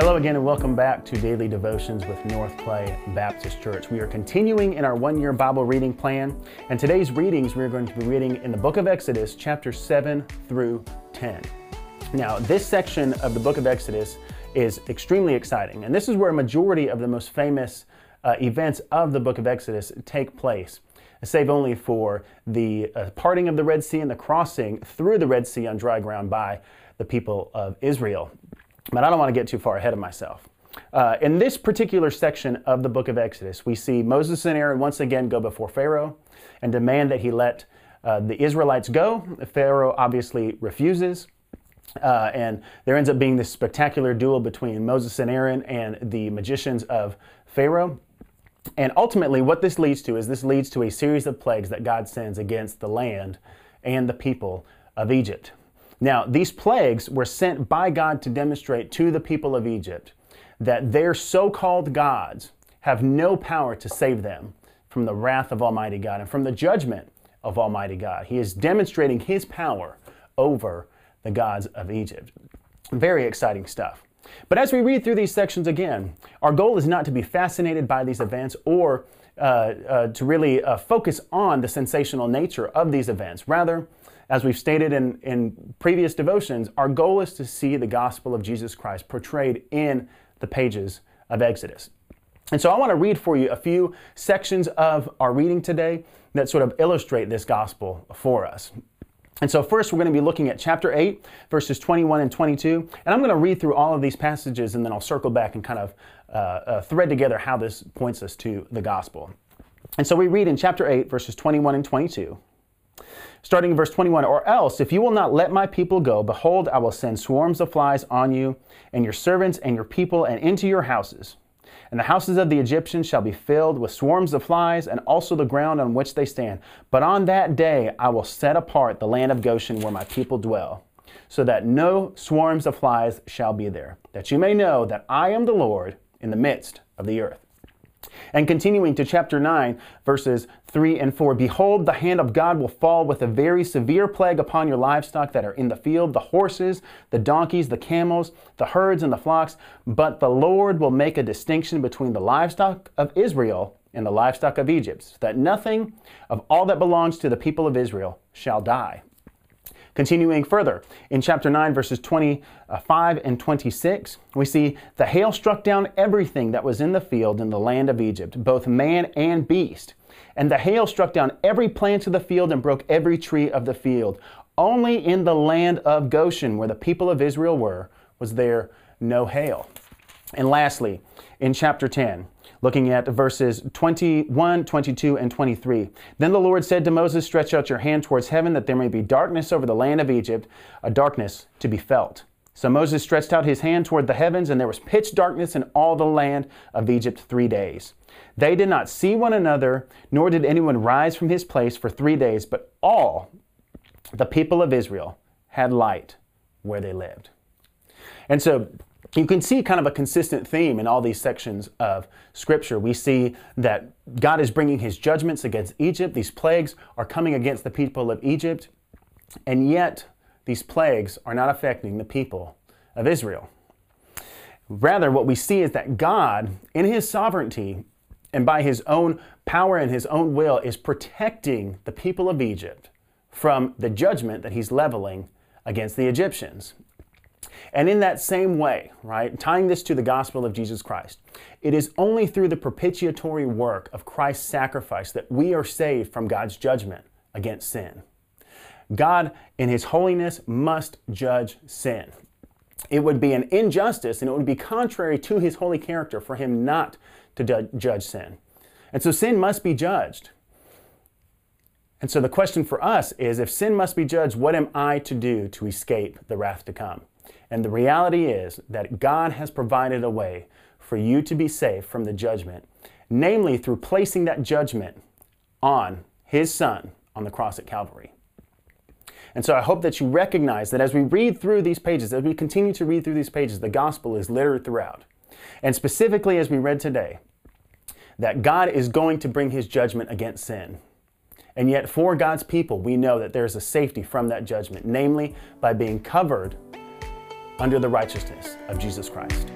Hello again, and welcome back to Daily Devotions with North Clay Baptist Church. We are continuing in our one year Bible reading plan, and today's readings we are going to be reading in the book of Exodus, chapter 7 through 10. Now, this section of the book of Exodus is extremely exciting, and this is where a majority of the most famous uh, events of the book of Exodus take place, save only for the uh, parting of the Red Sea and the crossing through the Red Sea on dry ground by the people of Israel. But I don't want to get too far ahead of myself. Uh, in this particular section of the book of Exodus, we see Moses and Aaron once again go before Pharaoh and demand that he let uh, the Israelites go. Pharaoh obviously refuses. Uh, and there ends up being this spectacular duel between Moses and Aaron and the magicians of Pharaoh. And ultimately, what this leads to is this leads to a series of plagues that God sends against the land and the people of Egypt. Now, these plagues were sent by God to demonstrate to the people of Egypt that their so called gods have no power to save them from the wrath of Almighty God and from the judgment of Almighty God. He is demonstrating his power over the gods of Egypt. Very exciting stuff. But as we read through these sections again, our goal is not to be fascinated by these events or uh, uh, to really uh, focus on the sensational nature of these events. Rather, as we've stated in, in previous devotions, our goal is to see the gospel of Jesus Christ portrayed in the pages of Exodus. And so I want to read for you a few sections of our reading today that sort of illustrate this gospel for us. And so, first, we're going to be looking at chapter 8, verses 21 and 22. And I'm going to read through all of these passages and then I'll circle back and kind of uh, uh, thread together how this points us to the gospel. And so, we read in chapter 8, verses 21 and 22 starting in verse 21 Or else, if you will not let my people go, behold, I will send swarms of flies on you, and your servants, and your people, and into your houses. And the houses of the Egyptians shall be filled with swarms of flies, and also the ground on which they stand. But on that day I will set apart the land of Goshen where my people dwell, so that no swarms of flies shall be there, that you may know that I am the Lord in the midst of the earth. And continuing to chapter 9, verses 3 and 4 Behold, the hand of God will fall with a very severe plague upon your livestock that are in the field the horses, the donkeys, the camels, the herds, and the flocks. But the Lord will make a distinction between the livestock of Israel and the livestock of Egypt, so that nothing of all that belongs to the people of Israel shall die. Continuing further, in chapter 9, verses 25 and 26, we see the hail struck down everything that was in the field in the land of Egypt, both man and beast. And the hail struck down every plant of the field and broke every tree of the field. Only in the land of Goshen, where the people of Israel were, was there no hail. And lastly, in chapter 10, looking at verses 21, 22, and 23. Then the Lord said to Moses, Stretch out your hand towards heaven, that there may be darkness over the land of Egypt, a darkness to be felt. So Moses stretched out his hand toward the heavens, and there was pitch darkness in all the land of Egypt three days. They did not see one another, nor did anyone rise from his place for three days, but all the people of Israel had light where they lived. And so you can see kind of a consistent theme in all these sections of Scripture. We see that God is bringing his judgments against Egypt. These plagues are coming against the people of Egypt, and yet these plagues are not affecting the people of Israel. Rather, what we see is that God, in his sovereignty and by his own power and his own will, is protecting the people of Egypt from the judgment that he's leveling against the Egyptians. And in that same way, right, tying this to the gospel of Jesus Christ, it is only through the propitiatory work of Christ's sacrifice that we are saved from God's judgment against sin. God, in His holiness, must judge sin. It would be an injustice and it would be contrary to His holy character for Him not to judge sin. And so sin must be judged. And so the question for us is if sin must be judged, what am I to do to escape the wrath to come? And the reality is that God has provided a way for you to be safe from the judgment, namely through placing that judgment on His Son on the cross at Calvary. And so I hope that you recognize that as we read through these pages, as we continue to read through these pages, the gospel is littered throughout. And specifically as we read today, that God is going to bring his judgment against sin. And yet, for God's people, we know that there's a safety from that judgment, namely by being covered under the righteousness of Jesus Christ.